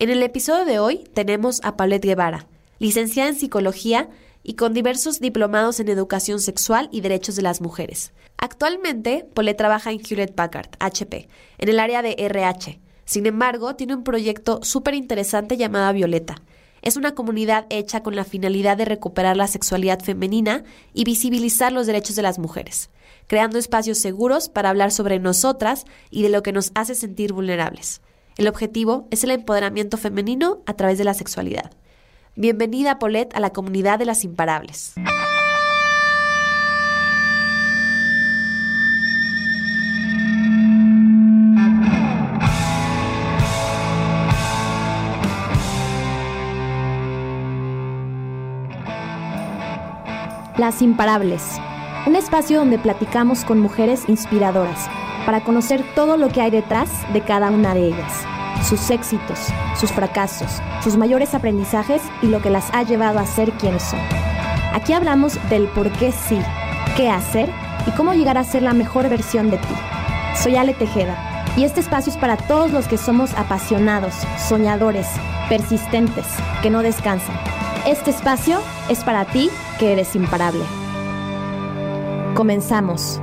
En el episodio de hoy tenemos a Paulette Guevara, licenciada en psicología y con diversos diplomados en educación sexual y derechos de las mujeres. Actualmente, Paulette trabaja en Hewlett Packard, HP, en el área de RH. Sin embargo, tiene un proyecto súper interesante llamado Violeta. Es una comunidad hecha con la finalidad de recuperar la sexualidad femenina y visibilizar los derechos de las mujeres creando espacios seguros para hablar sobre nosotras y de lo que nos hace sentir vulnerables. El objetivo es el empoderamiento femenino a través de la sexualidad. Bienvenida, Paulette, a la comunidad de las imparables. Las imparables un espacio donde platicamos con mujeres inspiradoras para conocer todo lo que hay detrás de cada una de ellas, sus éxitos, sus fracasos, sus mayores aprendizajes y lo que las ha llevado a ser quienes son. Aquí hablamos del por qué sí, qué hacer y cómo llegar a ser la mejor versión de ti. Soy Ale Tejeda y este espacio es para todos los que somos apasionados, soñadores, persistentes, que no descansan. Este espacio es para ti que eres imparable. Comenzamos.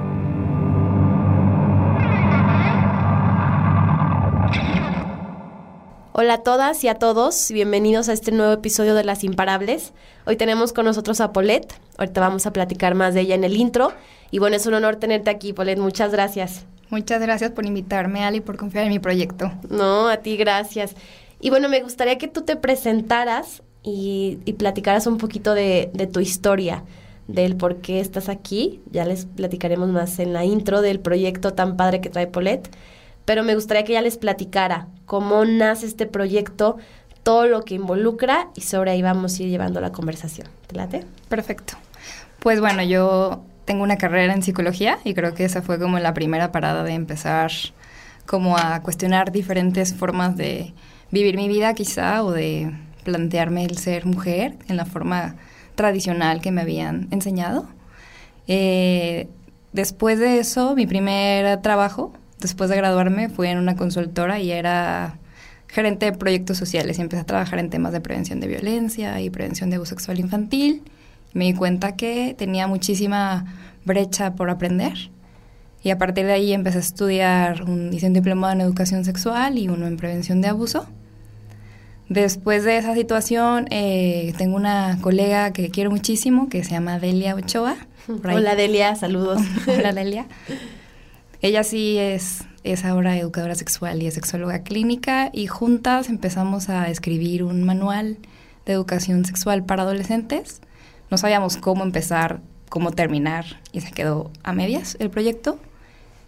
Hola a todas y a todos, bienvenidos a este nuevo episodio de Las Imparables. Hoy tenemos con nosotros a Paulette, ahorita vamos a platicar más de ella en el intro. Y bueno, es un honor tenerte aquí, Paulette, muchas gracias. Muchas gracias por invitarme, Ali, por confiar en mi proyecto. No, a ti gracias. Y bueno, me gustaría que tú te presentaras y, platicaras un poquito de, de tu historia del por qué estás aquí. Ya les platicaremos más en la intro del proyecto tan padre que trae Polet. Pero me gustaría que ya les platicara cómo nace este proyecto, todo lo que involucra y sobre ahí vamos a ir llevando la conversación. ¿Te late? Perfecto. Pues bueno, yo tengo una carrera en psicología y creo que esa fue como la primera parada de empezar como a cuestionar diferentes formas de vivir mi vida quizá o de plantearme el ser mujer en la forma tradicional que me habían enseñado. Eh, después de eso, mi primer trabajo, después de graduarme, fue en una consultora y era gerente de proyectos sociales y empecé a trabajar en temas de prevención de violencia y prevención de abuso sexual infantil. Me di cuenta que tenía muchísima brecha por aprender y a partir de ahí empecé a estudiar un, hice un diplomado en educación sexual y uno en prevención de abuso. Después de esa situación, eh, tengo una colega que quiero muchísimo, que se llama Delia Ochoa. Hola Delia, saludos. Hola Delia. Ella sí es, es ahora educadora sexual y es sexóloga clínica y juntas empezamos a escribir un manual de educación sexual para adolescentes. No sabíamos cómo empezar, cómo terminar y se quedó a medias el proyecto.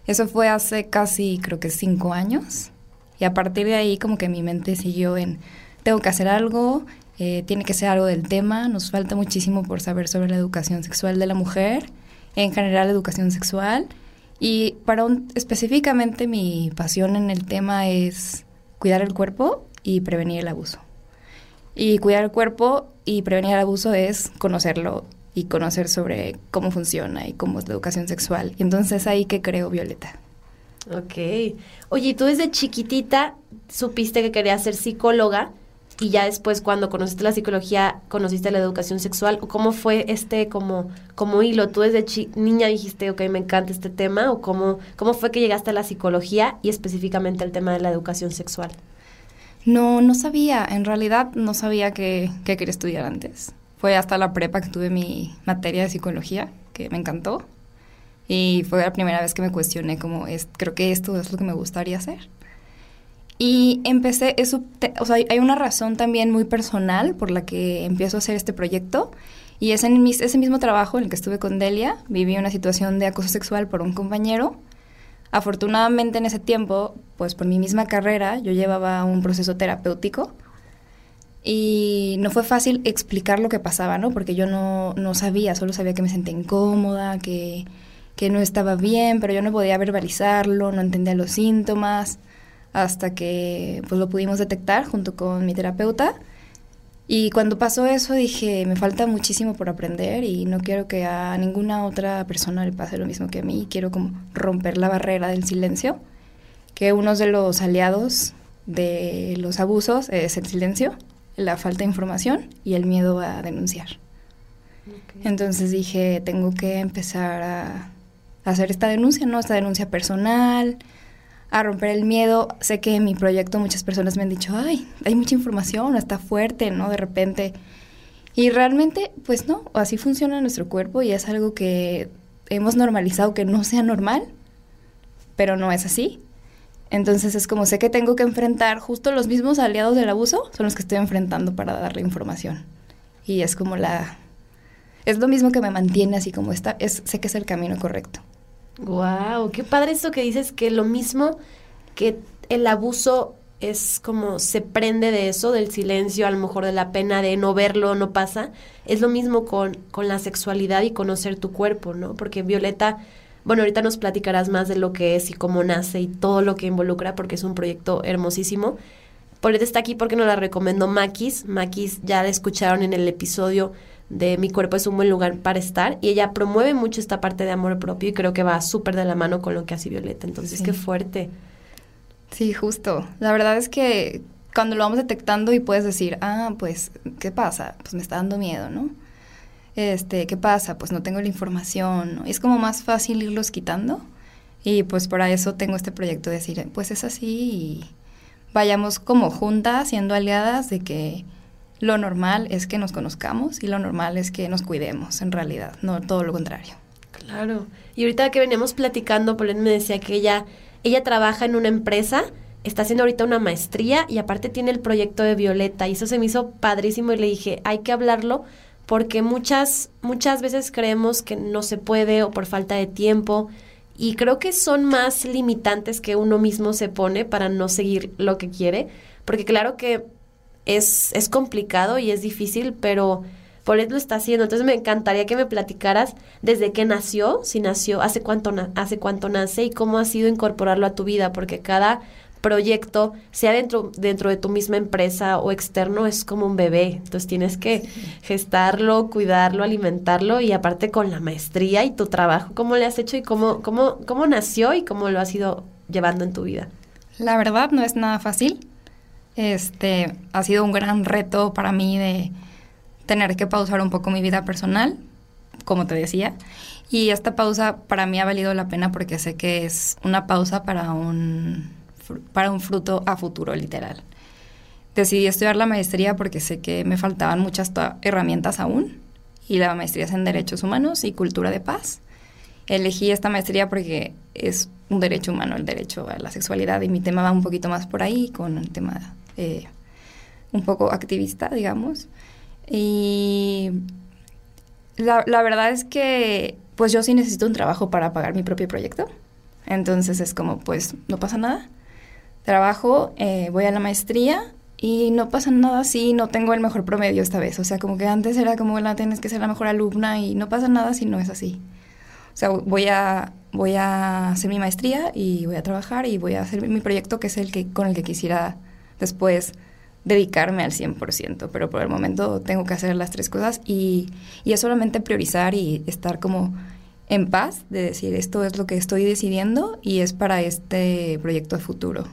Eso fue hace casi, creo que cinco años. Y a partir de ahí como que mi mente siguió en tengo que hacer algo, eh, tiene que ser algo del tema, nos falta muchísimo por saber sobre la educación sexual de la mujer, en general educación sexual, y para un, específicamente mi pasión en el tema es cuidar el cuerpo y prevenir el abuso. Y cuidar el cuerpo y prevenir el abuso es conocerlo y conocer sobre cómo funciona y cómo es la educación sexual. Y entonces ahí que creo Violeta. Ok. Oye, tú desde chiquitita supiste que querías ser psicóloga y ya después cuando conociste la psicología, conociste la educación sexual, ¿cómo fue este como, como hilo? ¿Tú desde niña dijiste, ok, me encanta este tema? ¿O cómo, cómo fue que llegaste a la psicología y específicamente al tema de la educación sexual? No, no sabía, en realidad no sabía qué quería estudiar antes. Fue hasta la prepa que tuve mi materia de psicología, que me encantó. Y fue la primera vez que me cuestioné como, es, creo que esto es lo que me gustaría hacer. Y empecé, eso, o sea, hay una razón también muy personal por la que empiezo a hacer este proyecto. Y es en ese mismo trabajo en el que estuve con Delia, viví una situación de acoso sexual por un compañero. Afortunadamente en ese tiempo, pues por mi misma carrera, yo llevaba un proceso terapéutico y no fue fácil explicar lo que pasaba, ¿no? Porque yo no, no sabía, solo sabía que me sentía incómoda, que, que no estaba bien, pero yo no podía verbalizarlo, no entendía los síntomas hasta que pues lo pudimos detectar junto con mi terapeuta. Y cuando pasó eso dije, me falta muchísimo por aprender y no quiero que a ninguna otra persona le pase lo mismo que a mí. Quiero como romper la barrera del silencio, que uno de los aliados de los abusos es el silencio, la falta de información y el miedo a denunciar. Entonces dije, tengo que empezar a hacer esta denuncia, ¿no? Esta denuncia personal, a romper el miedo. Sé que en mi proyecto muchas personas me han dicho, ay, hay mucha información, está fuerte, ¿no? De repente. Y realmente, pues no, así funciona nuestro cuerpo y es algo que hemos normalizado que no sea normal, pero no es así. Entonces es como sé que tengo que enfrentar justo los mismos aliados del abuso, son los que estoy enfrentando para darle información. Y es como la... Es lo mismo que me mantiene así como está, es, sé que es el camino correcto. Wow, qué padre esto que dices que lo mismo que el abuso es como se prende de eso, del silencio, a lo mejor de la pena de no verlo, no pasa. Es lo mismo con, con la sexualidad y conocer tu cuerpo, ¿no? Porque Violeta, bueno, ahorita nos platicarás más de lo que es y cómo nace y todo lo que involucra, porque es un proyecto hermosísimo. Violeta está aquí porque nos la recomendó Maquis. Maquis ya la escucharon en el episodio de Mi cuerpo es un buen lugar para estar y ella promueve mucho esta parte de amor propio y creo que va súper de la mano con lo que hace Violeta. Entonces, qué fuerte. Sí, justo. La verdad es que cuando lo vamos detectando y puedes decir, ah, pues, ¿qué pasa? Pues me está dando miedo, ¿no? Este, ¿qué pasa? Pues no tengo la información. ¿no? Es como más fácil irlos quitando. Y pues para eso tengo este proyecto de decir, pues es así y vayamos como juntas, siendo aliadas de que lo normal es que nos conozcamos y lo normal es que nos cuidemos, en realidad, no todo lo contrario. Claro. Y ahorita que veníamos platicando, Pauline me decía que ella, ella trabaja en una empresa, está haciendo ahorita una maestría y aparte tiene el proyecto de Violeta y eso se me hizo padrísimo y le dije, hay que hablarlo porque muchas, muchas veces creemos que no se puede o por falta de tiempo y creo que son más limitantes que uno mismo se pone para no seguir lo que quiere, porque claro que es, es complicado y es difícil, pero por eso lo está haciendo. Entonces me encantaría que me platicaras desde qué nació, si nació, hace cuánto, hace cuánto nace y cómo ha sido incorporarlo a tu vida, porque cada proyecto, sea dentro, dentro de tu misma empresa o externo, es como un bebé. Entonces tienes que gestarlo, cuidarlo, alimentarlo y aparte con la maestría y tu trabajo, ¿cómo le has hecho y cómo, cómo, cómo nació y cómo lo has ido llevando en tu vida? La verdad no es nada fácil. Este, ha sido un gran reto para mí de tener que pausar un poco mi vida personal, como te decía. Y esta pausa para mí ha valido la pena porque sé que es una pausa para un, para un fruto a futuro, literal. Decidí estudiar la maestría porque sé que me faltaban muchas herramientas aún. Y la maestría es en Derechos Humanos y Cultura de Paz. Elegí esta maestría porque es un derecho humano, el derecho a la sexualidad, y mi tema va un poquito más por ahí, con el tema eh, un poco activista, digamos. Y la, la, verdad es que pues yo sí necesito un trabajo para pagar mi propio proyecto. Entonces es como, pues no pasa nada. Trabajo, eh, voy a la maestría y no pasa nada si no tengo el mejor promedio esta vez. O sea, como que antes era como, la tienes que ser la mejor alumna y no pasa nada si no es así. O sea, voy a, voy a hacer mi maestría y voy a trabajar y voy a hacer mi proyecto que es el que con el que quisiera después dedicarme al 100%, pero por el momento tengo que hacer las tres cosas y, y, es solamente priorizar y estar como en paz de decir esto es lo que estoy decidiendo y es para este proyecto de futuro.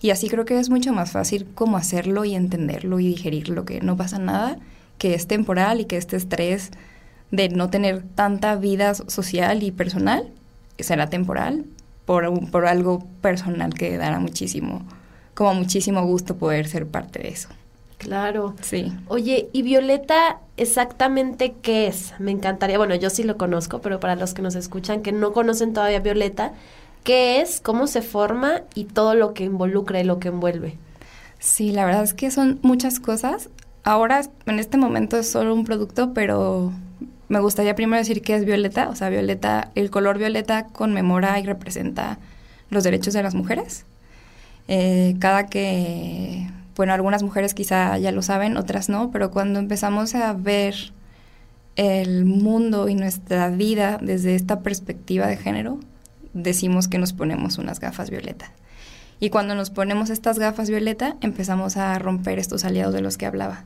Y así creo que es mucho más fácil como hacerlo y entenderlo y digerirlo, que no pasa nada, que es temporal y que este estrés de no tener tanta vida social y personal será temporal por, por algo personal que dará muchísimo como muchísimo gusto poder ser parte de eso. Claro. Sí. Oye, ¿y Violeta exactamente qué es? Me encantaría, bueno, yo sí lo conozco, pero para los que nos escuchan que no conocen todavía Violeta, ¿qué es? ¿Cómo se forma? Y todo lo que involucra y lo que envuelve. Sí, la verdad es que son muchas cosas. Ahora, en este momento es solo un producto, pero me gustaría primero decir qué es Violeta. O sea, Violeta, el color violeta conmemora y representa los derechos de las mujeres. Eh, cada que, bueno, algunas mujeres quizá ya lo saben, otras no, pero cuando empezamos a ver el mundo y nuestra vida desde esta perspectiva de género, decimos que nos ponemos unas gafas violeta. Y cuando nos ponemos estas gafas violeta, empezamos a romper estos aliados de los que hablaba,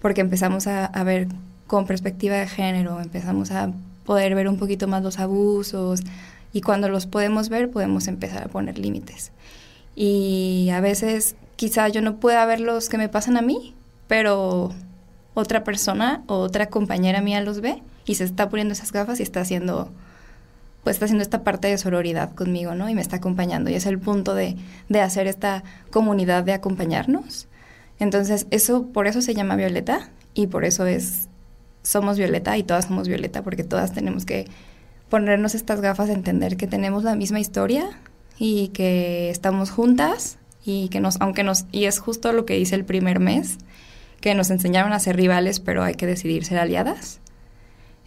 porque empezamos a, a ver con perspectiva de género, empezamos a poder ver un poquito más los abusos y cuando los podemos ver podemos empezar a poner límites. Y a veces quizá yo no pueda ver los que me pasan a mí, pero otra persona o otra compañera mía los ve y se está poniendo esas gafas y está haciendo pues está haciendo esta parte de sororidad conmigo, ¿no? Y me está acompañando. Y es el punto de, de hacer esta comunidad de acompañarnos. Entonces, eso, por eso se llama Violeta y por eso es, somos Violeta y todas somos Violeta, porque todas tenemos que ponernos estas gafas, entender que tenemos la misma historia y que estamos juntas y que nos, aunque nos, y es justo lo que dice el primer mes, que nos enseñaron a ser rivales, pero hay que decidir ser aliadas.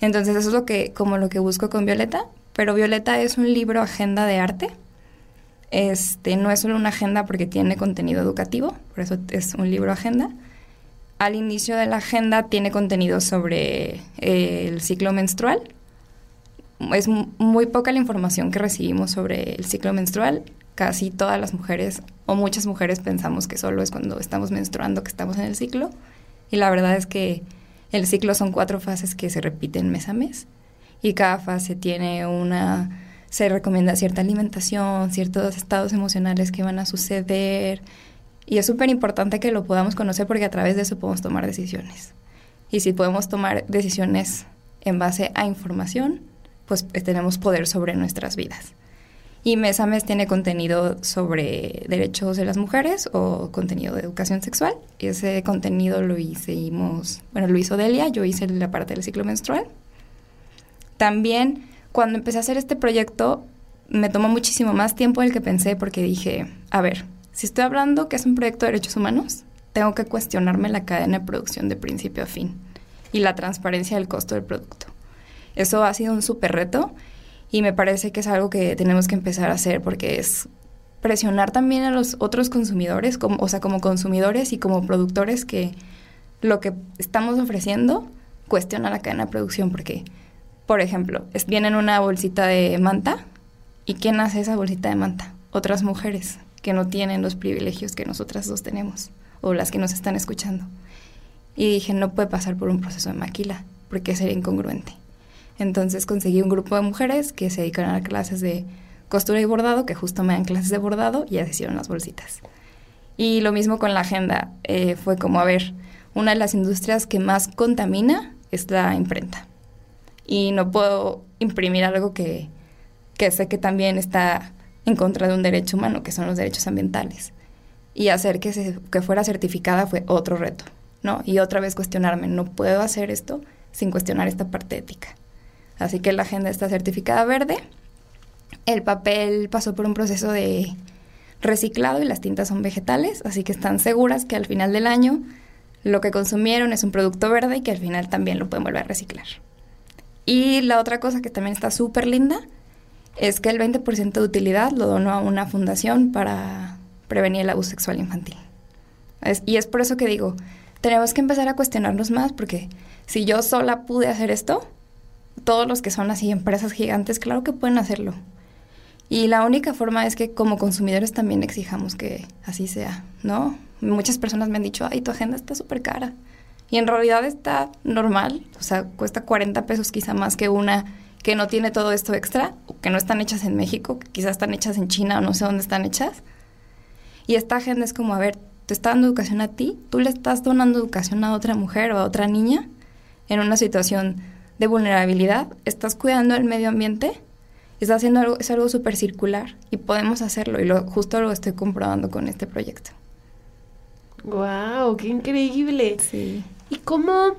Entonces eso es lo que, como lo que busco con Violeta, pero Violeta es un libro agenda de arte. Este, no es solo una agenda porque tiene contenido educativo, por eso es un libro agenda. Al inicio de la agenda tiene contenido sobre eh, el ciclo menstrual. Es muy poca la información que recibimos sobre el ciclo menstrual. Casi todas las mujeres o muchas mujeres pensamos que solo es cuando estamos menstruando que estamos en el ciclo. Y la verdad es que el ciclo son cuatro fases que se repiten mes a mes y cada fase tiene una, se recomienda cierta alimentación, ciertos estados emocionales que van a suceder y es súper importante que lo podamos conocer porque a través de eso podemos tomar decisiones. Y si podemos tomar decisiones en base a información, pues eh, tenemos poder sobre nuestras vidas. Y Mes a Mes tiene contenido sobre derechos de las mujeres o contenido de educación sexual. Y ese contenido lo hicimos, bueno, lo hizo Delia, yo hice la parte del ciclo menstrual también cuando empecé a hacer este proyecto me tomó muchísimo más tiempo del que pensé porque dije, a ver, si estoy hablando que es un proyecto de derechos humanos, tengo que cuestionarme la cadena de producción de principio a fin y la transparencia del costo del producto. Eso ha sido un súper reto y me parece que es algo que tenemos que empezar a hacer porque es presionar también a los otros consumidores, como, o sea, como consumidores y como productores que lo que estamos ofreciendo cuestiona la cadena de producción porque por ejemplo, viene en una bolsita de manta. ¿Y quién hace esa bolsita de manta? Otras mujeres que no tienen los privilegios que nosotras dos tenemos o las que nos están escuchando. Y dije, no puede pasar por un proceso de maquila porque sería incongruente. Entonces conseguí un grupo de mujeres que se dedican a clases de costura y bordado, que justo me dan clases de bordado y ya se hicieron las bolsitas. Y lo mismo con la agenda, eh, fue como, a ver, una de las industrias que más contamina es la imprenta y no puedo imprimir algo que, sé que también está en contra de un derecho humano, que son los derechos ambientales. Y hacer que, se, que fuera certificada fue otro reto, ¿no? Y otra vez cuestionarme, no puedo hacer esto sin cuestionar esta parte ética. Así que la agenda está certificada verde. El papel pasó por un proceso de reciclado y las tintas son vegetales, así que están seguras que al final del año lo que consumieron es un producto verde y que al final también lo pueden volver a reciclar. Y la otra cosa que también está súper linda es que el 20% de utilidad lo donó a una fundación para prevenir el abuso sexual infantil. y es por eso que digo, tenemos que empezar a cuestionarnos más porque si yo sola pude hacer esto, todos los que son así empresas gigantes, claro que pueden hacerlo. Y la única forma es que como consumidores también exijamos que así sea, ¿no? Muchas personas me han dicho, ay, tu agenda está súper cara. Y en realidad está normal, o sea, cuesta 40 pesos quizá más que una que no tiene todo esto extra, o que no están hechas en México, que quizás están hechas en China o no sé dónde están hechas. Y esta agenda es como, a ver, te está dando educación a ti, tú le estás donando educación a otra mujer o a otra niña en una situación de vulnerabilidad, estás cuidando el medio ambiente, estás haciendo algo, es algo súper circular y podemos hacerlo y lo, justo lo estoy comprobando con este proyecto. ¡Wow! ¡Qué increíble! Sí. ¿Y cómo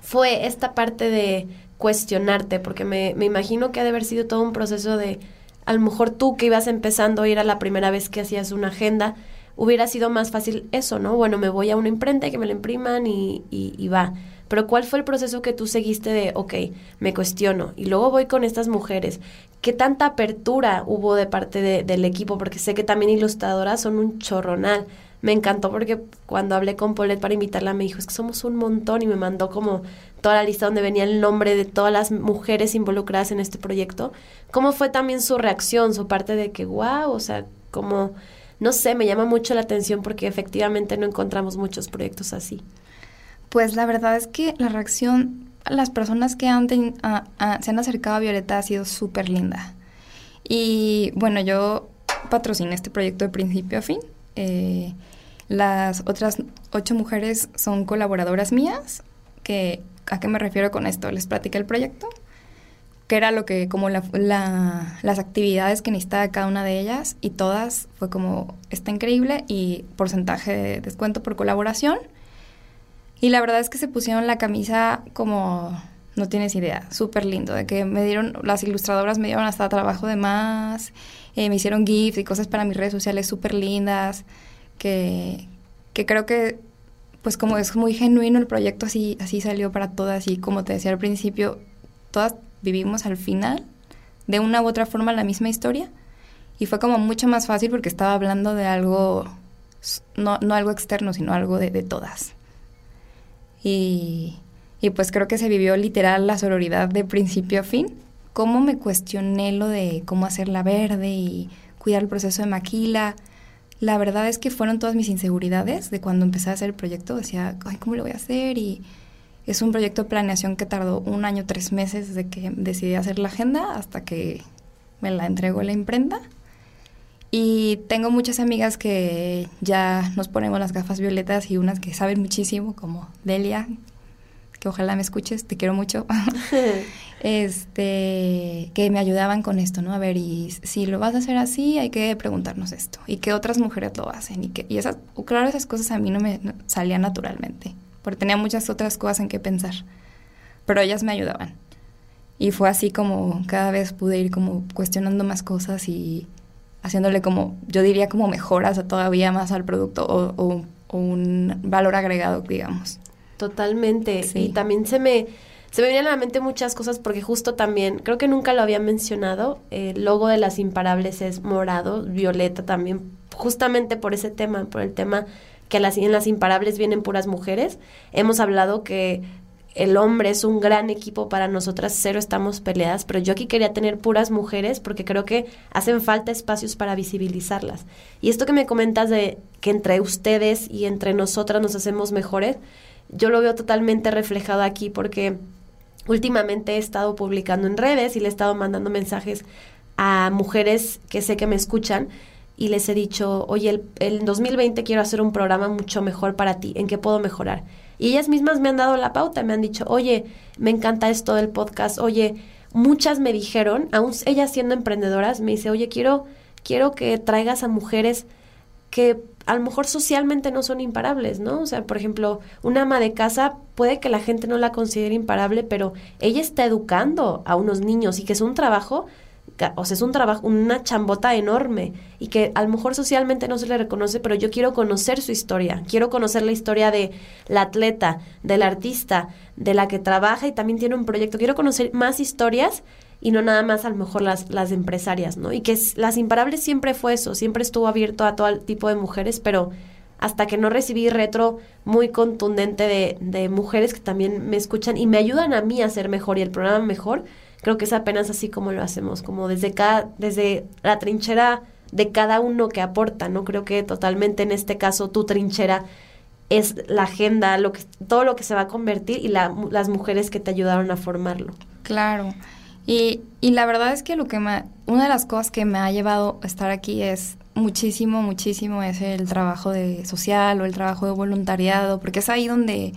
fue esta parte de cuestionarte? Porque me, me imagino que ha de haber sido todo un proceso de, a lo mejor tú que ibas empezando a ir a la primera vez que hacías una agenda, hubiera sido más fácil eso, ¿no? Bueno, me voy a una imprenta que me la impriman y, y, va. Pero ¿cuál fue el proceso que tú seguiste de, ok, me cuestiono y luego voy con estas mujeres? ¿Qué tanta apertura hubo de parte del equipo? Porque sé que también ilustradoras son un chorronal me encantó porque cuando hablé con Paulette para invitarla me dijo, es que somos un montón y me mandó como toda la lista donde venía el nombre de todas las mujeres involucradas en este proyecto. ¿Cómo fue también su reacción, su parte de que, wow, o sea, como, no sé, me llama mucho la atención porque efectivamente no encontramos muchos proyectos así? Pues la verdad es que la reacción las personas que han se han acercado a Violeta ha sido súper linda. Y bueno, yo patrociné este proyecto de principio a fin. Eh, Las otras ocho mujeres son colaboradoras mías, que ¿a qué me refiero con esto? Les platiqué el proyecto, que era lo que, como la, las actividades que necesitaba cada una de ellas, y todas fue como, está increíble, y porcentaje de descuento por colaboración. Y la verdad es que se pusieron la camisa como no tienes idea, súper lindo, de que me dieron, las ilustradoras me dieron hasta trabajo de más, eh, me hicieron GIFs y cosas para mis redes sociales súper lindas, que, que creo que pues como es muy genuino el proyecto, así, así salió para todas y como te decía al principio, todas vivimos al final de una u otra forma la misma historia y fue como mucho más fácil porque estaba hablando de algo, no, no algo externo, sino algo de, de todas. Y, y pues creo que se vivió literal la sororidad de principio a fin. Cómo me cuestioné lo de cómo hacerla verde y cuidar el proceso de maquila. La verdad es que fueron todas mis inseguridades de cuando empecé a hacer el proyecto. Decía, ay, ¿cómo lo voy a hacer? Y es un proyecto de planeación que tardó un año, tres meses desde que decidí hacer la agenda hasta que me la entregó la imprenta. Y tengo muchas amigas que ya nos ponemos las gafas violetas y unas que saben muchísimo, como Delia, que ojalá me escuches, te quiero mucho, este, que me ayudaban con esto, ¿no? A ver, y si lo vas a hacer así, hay que preguntarnos esto, y que otras mujeres lo hacen, y que, y esas, claro, esas cosas a mí no me salían naturalmente, porque tenía muchas otras cosas en que pensar, pero ellas me ayudaban. Y fue así como cada vez pude ir como cuestionando más cosas y haciéndole como, yo diría como mejoras todavía más al producto o un valor agregado, digamos. Totalmente. Y también se me, se me vienen a la mente muchas cosas porque justo también, creo que nunca lo había mencionado, el logo de las imparables es morado, violeta también, justamente por ese tema, por el tema que las, en las imparables vienen puras mujeres. Hemos hablado que el hombre es un gran equipo para nosotras, cero estamos peleadas, pero yo aquí quería tener puras mujeres porque creo que hacen falta espacios para visibilizarlas. Y esto que me comentas de que entre ustedes y entre nosotras nos hacemos mejores, yo lo veo totalmente reflejado aquí porque últimamente he estado publicando en redes y le he estado mandando mensajes a mujeres que sé que me escuchan y les he dicho, oye, el, el 2020 quiero hacer un programa mucho mejor para ti, ¿en qué puedo mejorar? Y ellas mismas me han dado la pauta, me han dicho, oye, me encanta esto del podcast, oye, muchas me dijeron, aún ellas siendo emprendedoras, me dice, oye, quiero, quiero que traigas a mujeres que a lo mejor socialmente no son imparables, ¿no? O sea, por ejemplo, una ama de casa puede que la gente no la considere imparable, pero ella está educando a unos niños y que es un trabajo, o sea, es un trabajo, una chambota enorme y que a lo mejor socialmente no se le reconoce, pero yo quiero conocer su historia, quiero conocer la historia de la atleta, del artista, de la que trabaja y también tiene un proyecto, quiero conocer más historias y no nada más a lo mejor las, las empresarias, ¿no? Y que las imparables siempre fue eso, siempre estuvo abierto a todo tipo de mujeres, pero hasta que no recibí retro muy contundente de, de mujeres que también me escuchan y me ayudan a mí a ser mejor y el programa mejor, creo que es apenas así como lo hacemos, como desde cada, desde la trinchera de cada uno que aporta, ¿no? Creo que totalmente en este caso tu trinchera es la agenda, lo que, todo lo que se va a convertir y la, las mujeres que te ayudaron a formarlo. Claro. Y, y la verdad es que lo que me, una de las cosas que me ha llevado a estar aquí es muchísimo, muchísimo es el trabajo de social o el trabajo de voluntariado, porque es ahí donde,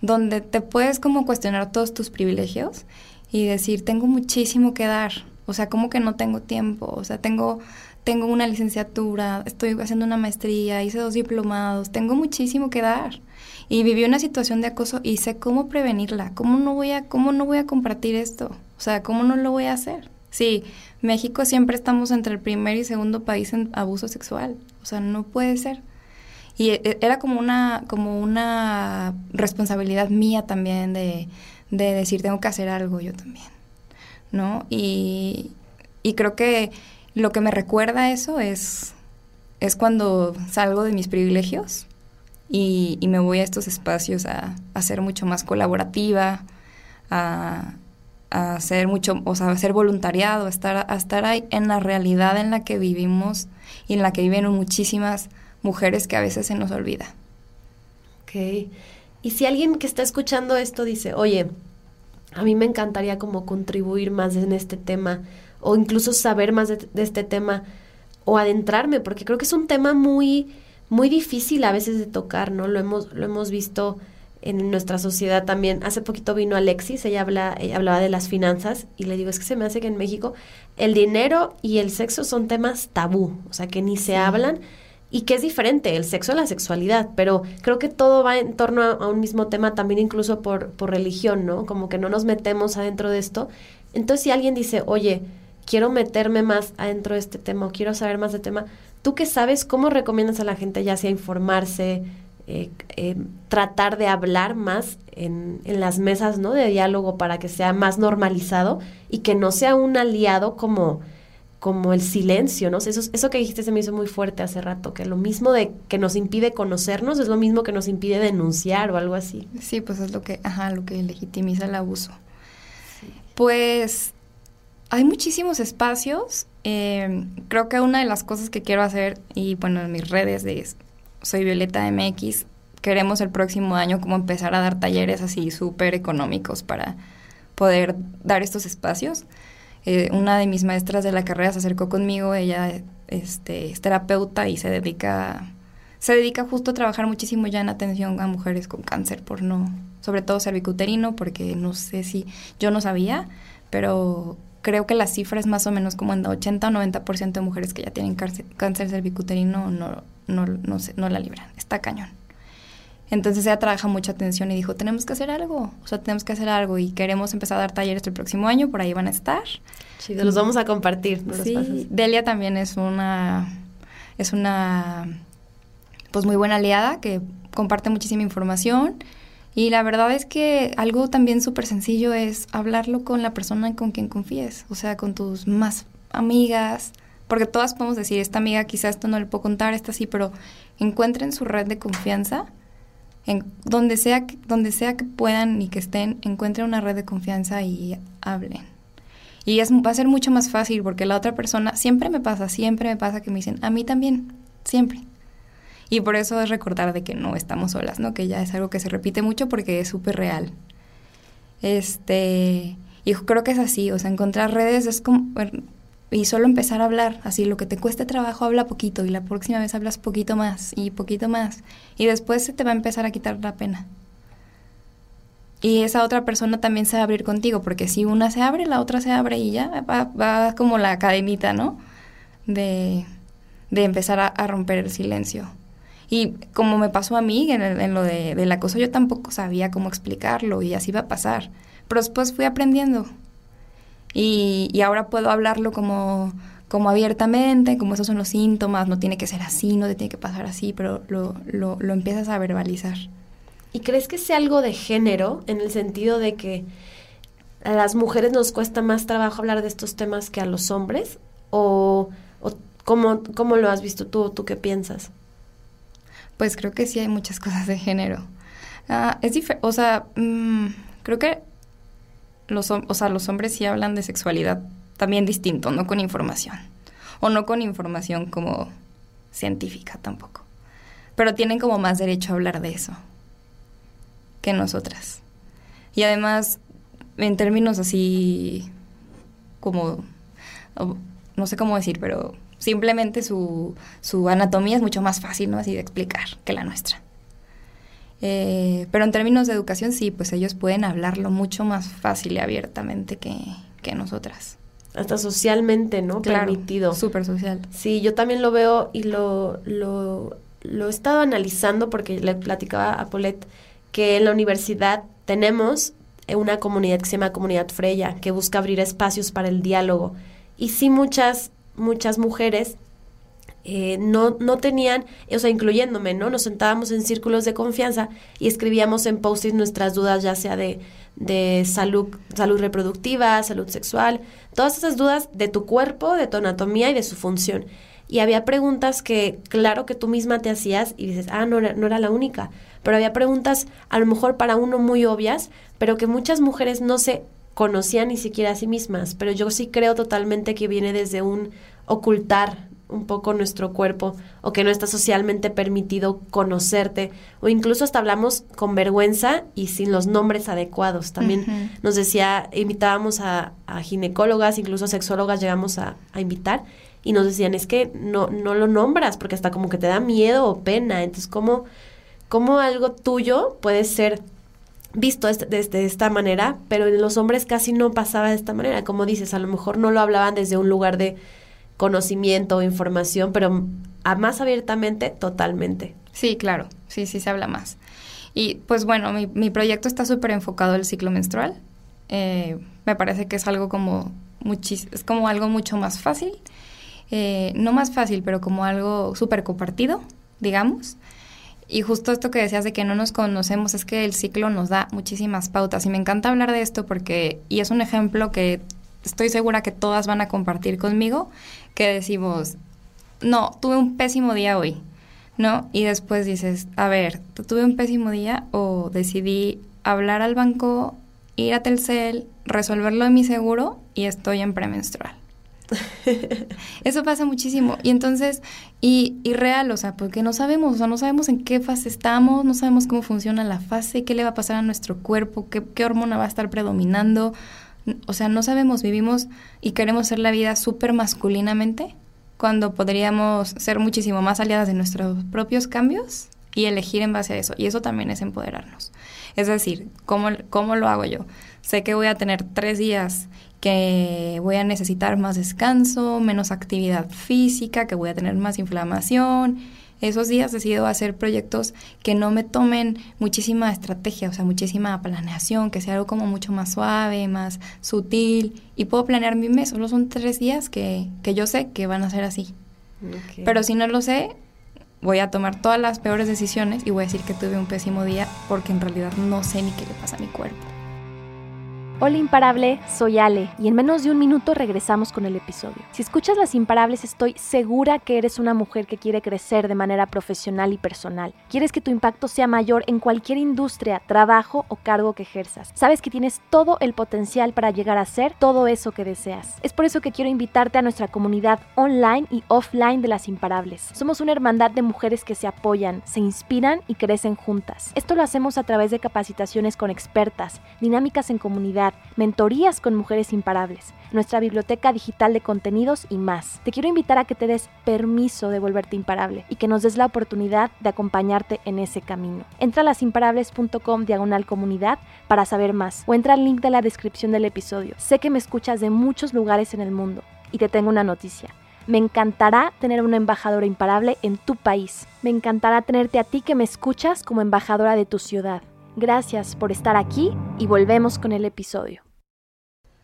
donde te puedes como cuestionar todos tus privilegios y decir, tengo muchísimo que dar, o sea, como que no tengo tiempo, o sea, tengo, tengo una licenciatura, estoy haciendo una maestría, hice dos diplomados, tengo muchísimo que dar y viví una situación de acoso y sé cómo prevenirla, cómo no voy a, cómo no voy a compartir esto, o sea, cómo no lo voy a hacer. Sí, México siempre estamos entre el primer y segundo país en abuso sexual, o sea, no puede ser. Y e, e, era como una, como una responsabilidad mía también de, de decir, tengo que hacer algo yo también, ¿no? Y, y creo que lo que me recuerda eso es, es cuando salgo de mis privilegios y, me voy a estos espacios a, ser mucho más colaborativa, a, a mucho, o sea, a voluntariado, a estar, a estar ahí en la realidad en la que vivimos y en la que viven muchísimas mujeres que a veces se nos olvida. Ok. Y si alguien que está escuchando esto dice, oye, a mí me encantaría como contribuir más en este tema, o incluso saber más de, de este tema, o adentrarme, porque creo que es un tema muy muy difícil a veces de tocar, ¿no? Lo hemos, lo hemos visto en nuestra sociedad también. Hace poquito vino Alexis, ella, habla, ella hablaba de las finanzas y le digo, es que se me hace que en México el dinero y el sexo son temas tabú, o sea, que ni se hablan y que es diferente el sexo a la sexualidad, pero creo que todo va en torno a, un mismo tema también incluso por, por religión, ¿no? Como que no nos metemos adentro de esto. Entonces si alguien dice, oye, quiero meterme más adentro de este tema o quiero saber más de tema, ¿tú qué sabes? ¿Cómo recomiendas a la gente ya sea informarse, eh, eh, tratar de hablar más en, en, las mesas ¿no? de diálogo para que sea más normalizado y que no sea un aliado como, como el silencio, ¿no? Eso, eso que dijiste se me hizo muy fuerte hace rato, que lo mismo de que nos impide conocernos es lo mismo que nos impide denunciar o algo así. Sí, pues es lo que, ajá, lo que legitimiza el abuso. Pues hay muchísimos espacios. Eh, creo que una de las cosas que quiero hacer, y bueno, en mis redes de soy Violeta MX. Queremos el próximo año como empezar a dar talleres así súper económicos para poder dar estos espacios. Eh, una de mis maestras de la carrera se acercó conmigo, ella este, es terapeuta y se dedica, se dedica justo a trabajar muchísimo ya en atención a mujeres con cáncer por no, sobre todo cervicuterino, porque no sé si, yo no sabía, pero creo que la cifra es más o menos como en 80 o 90% de mujeres que ya tienen cáncer, cervicuterino no, no, no, no la libran, está cañón. Entonces ella trabaja mucha atención y dijo, tenemos que hacer algo, o sea, tenemos que hacer algo y queremos empezar a dar talleres el próximo año, por ahí van a estar. Sí, los vamos a compartir. sí, Delia también es una, es una, pues muy buena aliada que comparte muchísima información y la verdad es que algo también súper sencillo es hablarlo con la persona con quien confíes, o sea, con tus más amigas, porque todas podemos decir, esta amiga quizás esto no le puedo contar, esta sí, pero encuentren su red de confianza, en donde sea, donde sea que puedan y que estén, encuentren una red de confianza y hablen. Y es, va a ser mucho más fácil porque la otra persona, siempre me pasa, siempre me pasa que me dicen, a mí también, siempre. Y por eso es recordar de que no estamos solas, ¿no? Que ya es algo que se repite mucho porque es súper real. Este, y creo que es así, o sea, encontrar redes es como, y solo empezar a hablar, así lo que te cueste trabajo habla poquito y la próxima vez hablas poquito más y poquito más y después se te va a empezar a quitar la pena. Y esa otra persona también se va a abrir contigo, porque si una se abre, la otra se abre y ya va, va como la cadenita, ¿no? De, de empezar a, romper el silencio. Y como me pasó a mí en, lo de, del acoso, yo tampoco sabía cómo explicarlo y así va a pasar. Pero después fui aprendiendo y, ahora puedo hablarlo como, como abiertamente, como esos son los síntomas, no tiene que ser así, no te tiene que pasar así, pero lo, lo, lo empiezas a verbalizar. ¿Y crees que sea algo de género en el sentido de que a las mujeres nos cuesta más trabajo hablar de estos temas que a los hombres? ¿O, o cómo, cómo, lo has visto tú? ¿Tú qué piensas? Pues creo que sí hay muchas cosas de género. Ah, es diferente, o sea, mm, creo que los, o sea, los hombres sí hablan de sexualidad también distinto, no con información. O no con información como científica tampoco. Pero tienen como más derecho a hablar de eso que nosotras. Y además, en términos así como, no sé cómo decir, pero simplemente su, su anatomía es mucho más fácil, ¿no? Así de explicar que la nuestra. Eh, pero en términos de educación sí, pues ellos pueden hablarlo mucho más fácil y abiertamente que, que nosotras. Hasta socialmente, ¿no? Claro, Permitido. Súper social. Sí, yo también lo veo y lo, lo, lo he estado analizando porque le platicaba a Paulette que en la universidad tenemos una comunidad que se llama Comunidad Freya, que busca abrir espacios para el diálogo. Y sí muchas, muchas mujeres eh, no, no tenían, o sea, incluyéndome, ¿no? Nos sentábamos en círculos de confianza y escribíamos en post nuestras dudas, ya sea de, de salud, salud reproductiva, salud sexual, todas esas dudas de tu cuerpo, de tu anatomía y de su función. Y había preguntas que, claro que tú misma te hacías y dices, ah, no no era la única, pero había preguntas a lo mejor para uno muy obvias, pero que muchas mujeres no se conocían ni siquiera a sí mismas, pero yo sí creo totalmente que viene desde un ocultar un poco nuestro cuerpo o que no está socialmente permitido conocerte o incluso hasta hablamos con vergüenza y sin los nombres adecuados. También nos decía, invitábamos a, ginecólogas, incluso sexólogas llegamos a, invitar y nos decían, es que no, no lo nombras porque hasta como que te da miedo o pena. Entonces, ¿cómo, cómo algo tuyo puede ser visto desde de, de, esta manera, pero en los hombres casi no pasaba de esta manera. Como dices, a lo mejor no lo hablaban desde un lugar de conocimiento o información, pero a más abiertamente, totalmente. Sí, claro, sí, sí se habla más. Y pues bueno, mi, proyecto está súper enfocado al ciclo menstrual. Eh, me parece que es algo como muchis es como algo mucho más fácil. Eh, no más fácil, pero como algo súper compartido, digamos. Y justo esto que decías de que no nos conocemos es que el ciclo nos da muchísimas pautas. Y me encanta hablar de esto porque, y es un ejemplo que estoy segura que todas van a compartir conmigo, que decimos, no, tuve un pésimo día hoy, ¿no? Y después dices, a ver, tuve un pésimo día o decidí hablar al banco, ir a Telcel, resolverlo en mi seguro y estoy en premenstrual. Eso pasa muchísimo. Y entonces, y, y, real, o sea, porque no sabemos, o sea, no sabemos en qué fase estamos, no sabemos cómo funciona la fase, qué le va a pasar a nuestro cuerpo, qué, qué hormona va a estar predominando. O sea, no sabemos, vivimos y queremos hacer la vida súper masculinamente cuando podríamos ser muchísimo más aliadas de nuestros propios cambios y elegir en base a eso. Y eso también es empoderarnos. Es decir, ¿cómo, cómo lo hago yo? Sé que voy a tener tres días que voy a necesitar más descanso, menos actividad física, que voy a tener más inflamación. Esos días decido hacer proyectos que no me tomen muchísima estrategia, o sea, muchísima planeación, que sea algo como mucho más suave, más sutil, y puedo planear mi mes. Solo son tres días que, que yo sé que van a ser así. Okay. Pero si no lo sé, voy a tomar todas las peores decisiones y voy a decir que tuve un pésimo día porque en realidad no sé ni qué le pasa a mi cuerpo. Hola Imparable, soy Ale y en menos de un minuto regresamos con el episodio. Si escuchas Las Imparables estoy segura que eres una mujer que quiere crecer de manera profesional y personal. Quieres que tu impacto sea mayor en cualquier industria, trabajo o cargo que ejerzas. Sabes que tienes todo el potencial para llegar a ser todo eso que deseas. Es por eso que quiero invitarte a nuestra comunidad online y offline de Las Imparables. Somos una hermandad de mujeres que se apoyan, se inspiran y crecen juntas. Esto lo hacemos a través de capacitaciones con expertas, dinámicas en comunidad, mentorías con mujeres imparables, nuestra biblioteca digital de contenidos y más. Te quiero invitar a que te des permiso de volverte imparable y que nos des la oportunidad de acompañarte en ese camino. Entra a lasimparables.com diagonal comunidad para saber más o entra al link de la descripción del episodio. Sé que me escuchas de muchos lugares en el mundo y te tengo una noticia. Me encantará tener una embajadora imparable en tu país. Me encantará tenerte a ti que me escuchas como embajadora de tu ciudad. Gracias por estar aquí y volvemos con el episodio.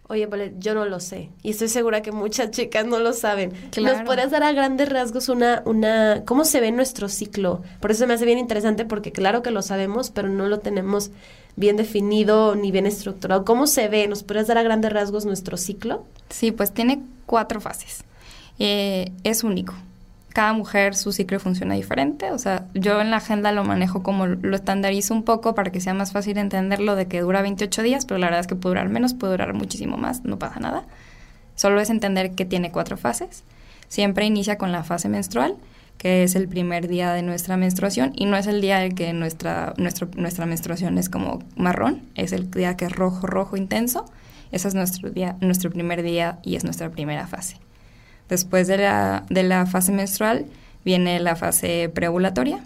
Oye, vale, yo no lo sé. Y estoy segura que muchas chicas no lo saben. Claro. ¿Nos podrías dar a grandes rasgos una, una, cómo se ve nuestro ciclo? Por eso me hace bien interesante porque claro que lo sabemos, pero no lo tenemos bien definido ni bien estructurado. ¿Cómo se ve? ¿Nos podrías dar a grandes rasgos nuestro ciclo? Sí, pues tiene cuatro fases. Eh, es único cada mujer su ciclo funciona diferente, o sea, yo en la agenda lo manejo como lo estandarizo un poco para que sea más fácil entenderlo de que dura 28 días, pero la verdad es que puede durar menos, puede durar muchísimo más, no pasa nada. Solo es entender que tiene cuatro fases. Siempre inicia con la fase menstrual, que es el primer día de nuestra menstruación y no es el día en que nuestra, nuestro, nuestra menstruación es como marrón, es el día que es rojo, rojo intenso. Ese es nuestro, día, nuestro primer día y es nuestra primera fase. Después de la, de la fase menstrual viene la fase preovulatoria,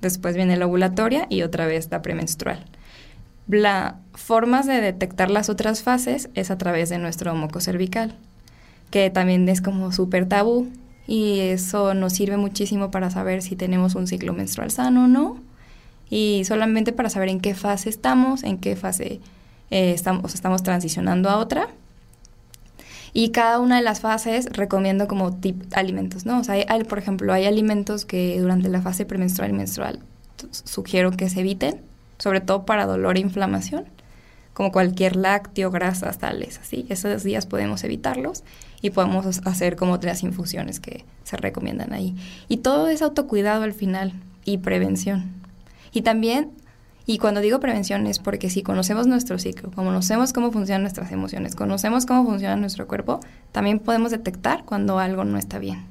después viene la ovulatoria y otra vez la premenstrual. La formas de detectar las otras fases es a través de nuestro moco cervical, que también es como súper tabú y eso nos sirve muchísimo para saber si tenemos un ciclo menstrual sano o no y solamente para saber en qué fase estamos, en qué fase eh, estamos, estamos transicionando a otra y cada una de las fases recomiendo como tip alimentos, ¿no? O sea, hay, por ejemplo, hay alimentos que durante la fase premenstrual y menstrual sugiero que se eviten, sobre todo para dolor e inflamación, como cualquier lácteo, grasas, tales, así. Esos días podemos evitarlos y podemos hacer como otras infusiones que se recomiendan ahí. Y todo es autocuidado al final y prevención. Y también y cuando digo prevención es porque si conocemos nuestro ciclo, conocemos cómo funcionan nuestras emociones, conocemos cómo funciona nuestro cuerpo, también podemos detectar cuando algo no está bien.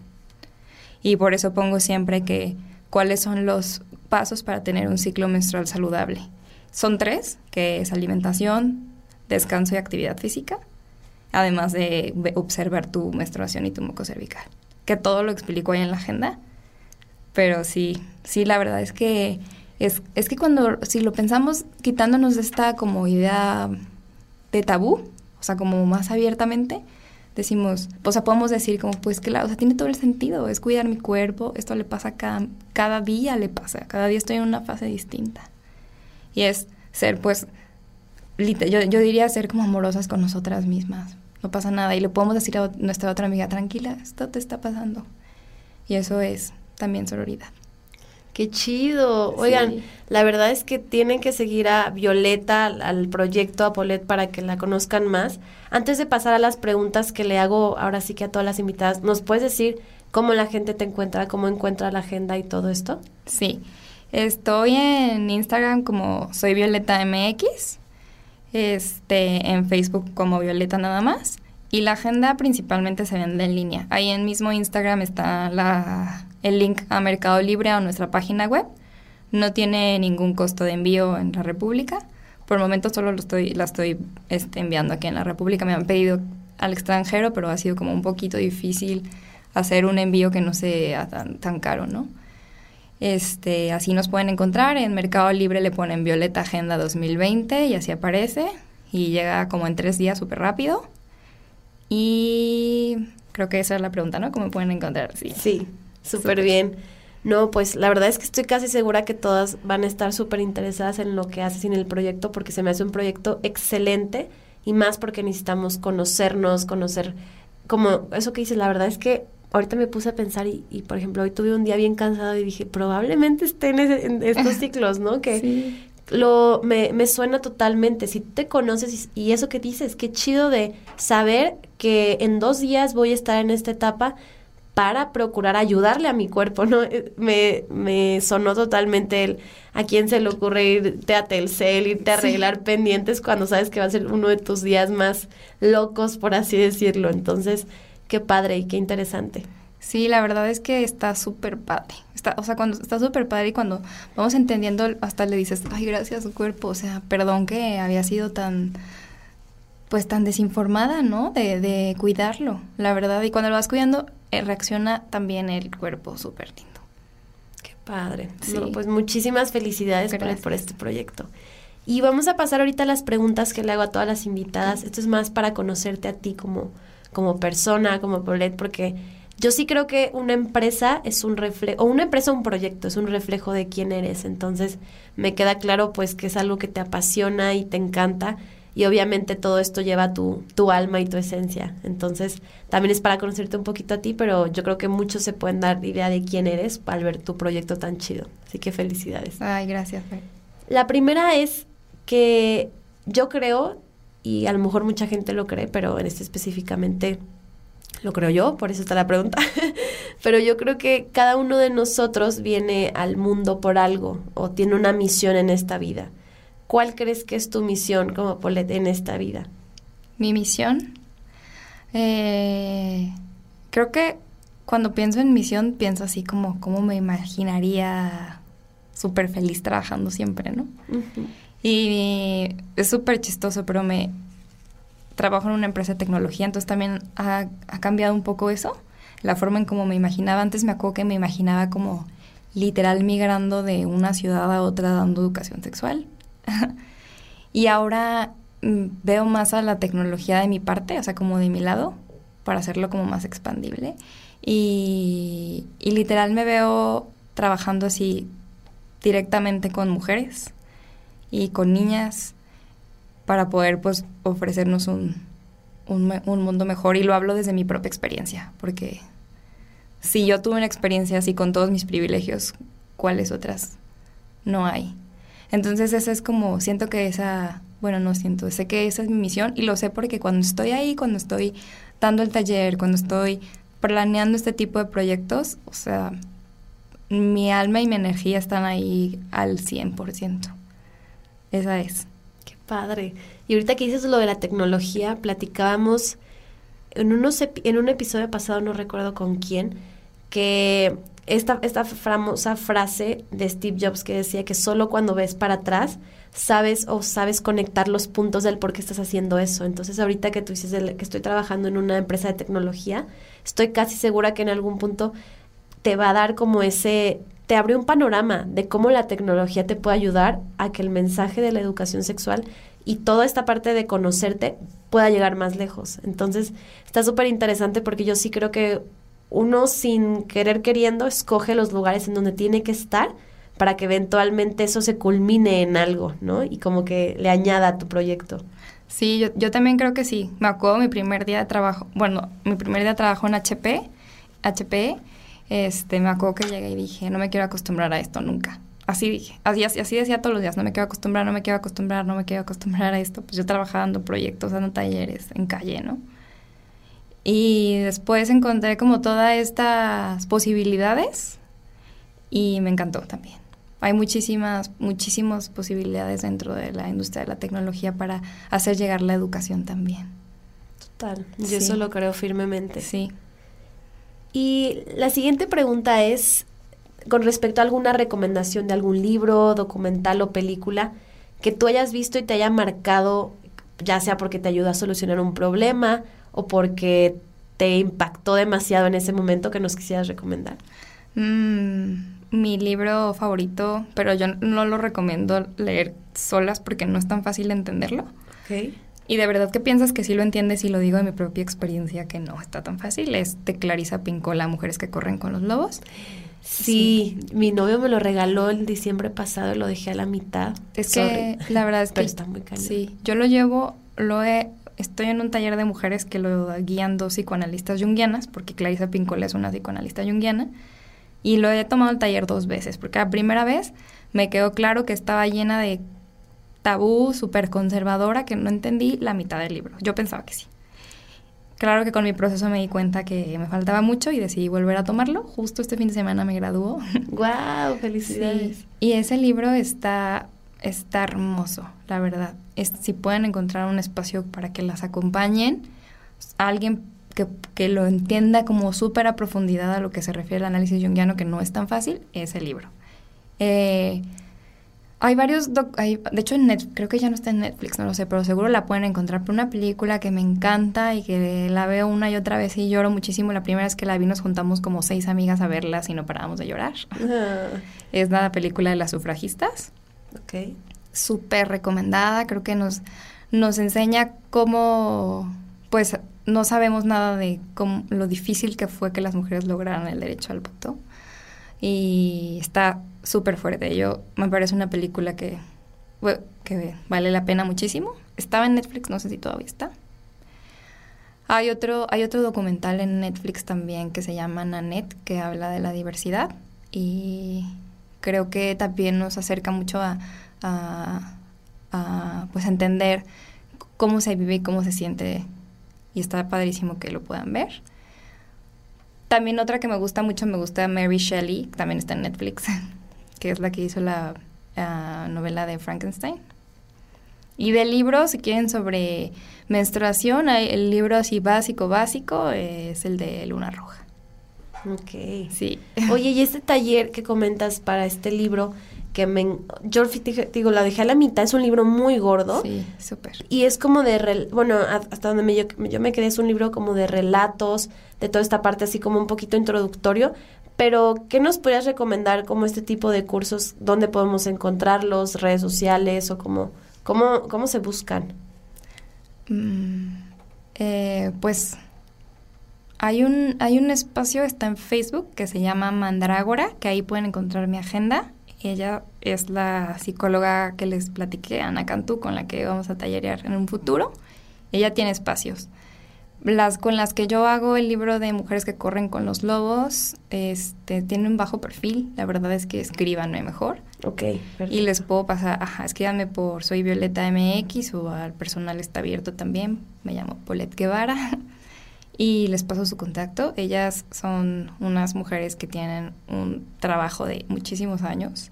Y por eso pongo siempre que cuáles son los pasos para tener un ciclo menstrual saludable. Son tres, que es alimentación, descanso y actividad física. además de observar tu menstruación y tu moco cervical. Que todo lo explico ahí en la agenda. Pero sí, sí, la verdad es que es, es que cuando, si lo pensamos quitándonos esta como idea de tabú, o sea, como más abiertamente, decimos, o sea, podemos decir como, pues claro, o sea, tiene todo el sentido, es cuidar mi cuerpo, esto le pasa cada, cada día, le pasa, cada día estoy en una fase distinta. Y es ser, pues, yo, yo diría ser como amorosas con nosotras mismas, no pasa nada, y le podemos decir a nuestra otra amiga, tranquila, esto te está pasando. Y eso es también sororidad. Qué chido. Oigan, la verdad es que tienen que seguir a Violeta, al, proyecto Apolet para que la conozcan más. Antes de pasar a las preguntas que le hago ahora sí que a todas las invitadas, ¿nos puedes decir cómo la gente te encuentra, cómo encuentra la agenda y todo esto? Sí. Estoy en Instagram como soy Violeta MX, este, en Facebook como Violeta nada más. Y la agenda principalmente se vende en línea. Ahí en mismo Instagram está la, el link a Mercado Libre a nuestra página web. No tiene ningún costo de envío en la República. Por el momento solo lo estoy, la estoy este, enviando aquí en la República. Me han pedido al extranjero, pero ha sido como un poquito difícil hacer un envío que no sea tan, tan caro, ¿no? Este, así nos pueden encontrar. En Mercado Libre le ponen Violeta Agenda 2020 y así aparece. Y llega como en tres días súper rápido. Y creo que esa es la pregunta, ¿no? ¿Cómo pueden encontrar? Sí. Sí. Súper bien. No, pues la verdad es que estoy casi segura que todas van a estar súper interesadas en lo que haces en el proyecto porque se me hace un proyecto excelente y más porque necesitamos conocernos, conocer como eso que dices, la verdad es que ahorita me puse a pensar y, y por ejemplo hoy tuve un día bien cansado y dije probablemente esté en, estos ciclos, ¿no? Que lo me, me, suena totalmente. Si te conoces y, y eso que dices, qué chido de saber que en dos días voy a estar en esta etapa para procurar ayudarle a mi cuerpo, ¿no? Eh, me, me sonó totalmente el a quién se le ocurre irte a Telcel, irte a arreglar pendientes cuando sabes que va a ser uno de tus días más locos, por así decirlo. Entonces, qué padre y qué interesante. Sí, la verdad es que está súper padre. Está, o sea, cuando está súper padre y cuando vamos entendiendo, hasta le dices, ay, gracias cuerpo, o sea, perdón que había sido tan pues tan desinformada, ¿no? De, de cuidarlo, la verdad. Y cuando lo vas cuidando, eh, reacciona también el cuerpo súper lindo. Qué padre. pues muchísimas felicidades por, este proyecto. Y vamos a pasar ahorita a las preguntas que le hago a todas las invitadas. Esto es más para conocerte a ti como, como persona, como Paulette, porque yo sí creo que una empresa es un reflejo, o una empresa un proyecto es un reflejo de quién eres. Entonces me queda claro pues que es algo que te apasiona y te encanta y obviamente todo esto lleva tu, tu alma y tu esencia. Entonces, también es para conocerte un poquito a ti, pero yo creo que muchos se pueden dar idea de quién eres al ver tu proyecto tan chido. Así que felicidades. Ay, gracias. La primera es que yo creo, y a lo mejor mucha gente lo cree, pero en este específicamente lo creo yo, por eso está la pregunta, pero yo creo que cada uno de nosotros viene al mundo por algo o tiene una misión en esta vida. ¿Cuál crees que es tu misión como Polet en esta vida? Mi misión. Eh, creo que cuando pienso en misión pienso así como cómo me imaginaría súper feliz trabajando siempre, ¿no? Y es súper chistoso, pero me trabajo en una empresa de tecnología, entonces también ha, ha, cambiado un poco eso, la forma en cómo me imaginaba. Antes me acuerdo que me imaginaba como literal migrando de una ciudad a otra dando educación sexual. y ahora mm, veo más a la tecnología de mi parte, o sea, como de mi lado, para hacerlo como más expandible. Y, y literal me veo trabajando así directamente con mujeres y con niñas para poder pues ofrecernos un, un, un, mundo mejor y lo hablo desde mi propia experiencia porque si yo tuve una experiencia así con todos mis privilegios, ¿cuáles otras no hay? Entonces esa es como, siento que esa, bueno, no siento, sé que esa es mi misión y lo sé porque cuando estoy ahí, cuando estoy dando el taller, cuando estoy planeando este tipo de proyectos, o sea, mi alma y mi energía están ahí al 100%. Esa es. Qué padre. Y ahorita que dices lo de la tecnología, platicábamos en, unos en un episodio pasado, no recuerdo con quién, que esta, esta famosa frase de Steve Jobs que decía que solo cuando ves para atrás sabes o sabes conectar los puntos del por qué estás haciendo eso. Entonces ahorita que tú dices que estoy trabajando en una empresa de tecnología, estoy casi segura que en algún punto te va a dar como ese, te abre un panorama de cómo la tecnología te puede ayudar a que el mensaje de la educación sexual y toda esta parte de conocerte pueda llegar más lejos. Entonces, está súper interesante porque yo sí creo que uno sin querer queriendo escoge los lugares en donde tiene que estar para que eventualmente eso se culmine en algo, ¿no? Y como que le añada a tu proyecto. Sí, yo, también creo que sí. Me acuerdo mi primer día de trabajo, bueno, mi primer día de trabajo en HP, HP, este, me acuerdo que llegué y dije, no me quiero acostumbrar a esto nunca. Así dije, así, así decía todos los días, no me quiero acostumbrar, no me quiero acostumbrar, no me quiero acostumbrar a esto. Pues yo trabajaba dando proyectos, dando talleres en calle, ¿no? Y después encontré como todas estas posibilidades y me encantó también. Hay muchísimas, muchísimas posibilidades dentro de la industria de la tecnología para hacer llegar la educación también. Total, yo eso lo creo firmemente. Sí. Y la siguiente pregunta es con respecto a alguna recomendación de algún libro, documental o película que tú hayas visto y te haya marcado, ya sea porque te ayuda a solucionar un problema o porque te impactó demasiado en ese momento que nos quisieras recomendar? Mm, mi libro favorito, pero yo no lo recomiendo leer solas porque no es tan fácil entenderlo. Okay. Y de verdad que piensas que sí lo entiendes y lo digo de mi propia experiencia que no está tan fácil. Es de Clarisa Pincola, Mujeres que corren con los lobos. Sí, mi novio me lo regaló el diciembre pasado y lo dejé a la mitad. Es que la verdad es que está muy cañón. Sí, yo lo llevo, lo he estoy en un taller de mujeres que lo guían dos psicoanalistas junguianas, porque Clarisa Pincola es una psicoanalista junguiana, y lo he tomado el taller dos veces, porque la primera vez me quedó claro que estaba llena de tabú, súper conservadora, que no entendí la mitad del libro. Yo pensaba que sí. Claro que con mi proceso me di cuenta que me faltaba mucho y decidí volver a tomarlo. Justo este fin de semana me graduó. ¡Guau! ¡Felicidades! Y ese libro está está hermoso, la verdad. Si pueden encontrar un espacio para que las acompañen, alguien que, lo entienda como súper a profundidad a lo que se refiere al análisis junguiano, que no es tan fácil, es el libro. Eh, hay varios, hay, de hecho en creo que ya no está en Netflix, no lo sé, pero seguro la pueden encontrar por una película que me encanta y que la veo una y otra vez y lloro muchísimo. La primera vez que la vi nos juntamos como seis amigas a verla y no parábamos de llorar. Ah. Es la película de las sufragistas. Ok. Súper recomendada, creo que nos, nos enseña cómo, pues, no sabemos nada de lo difícil que fue que las mujeres lograran el derecho al voto. Y está súper fuerte. Yo, me parece una película que, que vale la pena muchísimo. Estaba en Netflix, no sé si todavía está. Hay otro, hay otro documental en Netflix también que se llama Nanette, que habla de la diversidad. Y creo que también nos acerca mucho a, pues entender cómo se vive y cómo se siente y está padrísimo que lo puedan ver. También otra que me gusta mucho, me gusta Mary Shelley, también está en Netflix, que es la que hizo la novela de Frankenstein. Y de libros, si quieren sobre menstruación, hay el libro así básico, básico, es el de Luna Roja. Ok. Sí. Oye, y este taller que comentas para este libro, que me, yo digo, la dejé a la mitad, es un libro muy gordo. Sí, súper. Y es como de, bueno, hasta donde me, yo, yo, me quedé, es un libro como de relatos, de toda esta parte así como un poquito introductorio, pero ¿qué nos podrías recomendar como este tipo de cursos? ¿Dónde podemos encontrarlos? ¿Redes sociales o como, cómo, cómo se buscan? Mm, eh, pues hay un, hay un espacio, está en Facebook, que se llama Mandrágora, que ahí pueden encontrar mi agenda. Ella es la psicóloga que les platiqué, Ana Cantú, con la que vamos a tallerear en un futuro. Ella tiene espacios. Las con las que yo hago el libro de Mujeres que corren con los lobos, este, tiene un bajo perfil. La verdad es que escríbanme mejor. Ok, Y les puedo pasar, ajá, escríbanme por Soy Violeta MX o al personal está abierto también. Me llamo Polet Guevara. y les paso su contacto. Ellas son unas mujeres que tienen un trabajo de muchísimos años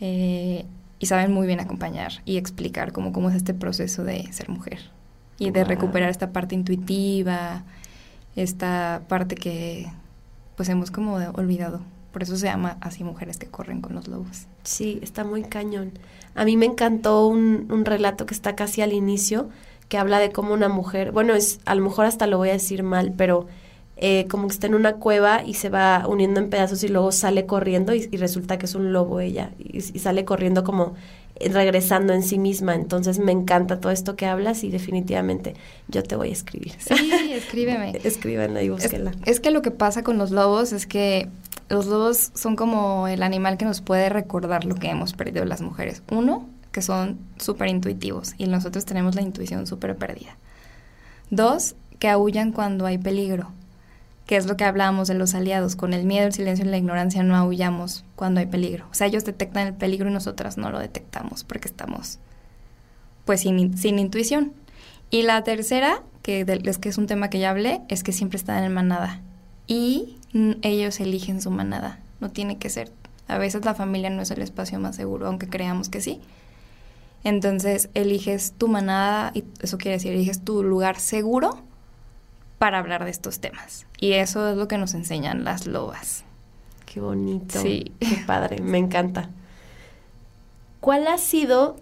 eh, y saben muy bien acompañar y explicar cómo, cómo es este proceso de ser mujer y de recuperar esta parte intuitiva, esta parte que pues hemos como olvidado por eso se llama así mujeres que corren con los lobos. Sí, está muy cañón. A mí me encantó un, un relato que está casi al inicio, que habla de cómo una mujer, bueno, es a lo mejor hasta lo voy a decir mal, pero eh, como que está en una cueva y se va uniendo en pedazos y luego sale corriendo y, resulta que es un lobo ella y, y, sale corriendo como regresando en sí misma. Entonces me encanta todo esto que hablas y definitivamente yo te voy a escribir. Sí, escríbeme. Escríbeme y búsquela. Es, es que lo que pasa con los lobos es que los lobos son como el animal que nos puede recordar lo que hemos perdido las mujeres. Uno, que son súper intuitivos y nosotros tenemos la intuición súper perdida. Dos, que aullan cuando hay peligro que es lo que hablábamos de los aliados, con el miedo, el silencio y la ignorancia no aullamos cuando hay peligro. O sea, ellos detectan el peligro y nosotras no lo detectamos porque estamos pues sin, intuición. Y la tercera, que es que es un tema que ya hablé, es que siempre están en manada y ellos eligen su manada, no tiene que ser. A veces la familia no es el espacio más seguro, aunque creamos que sí. Entonces eliges tu manada y eso quiere decir eliges tu lugar seguro para hablar de estos temas. Y eso es lo que nos enseñan las lobas. Qué bonito. Sí. Qué padre, me encanta. ¿Cuál ha sido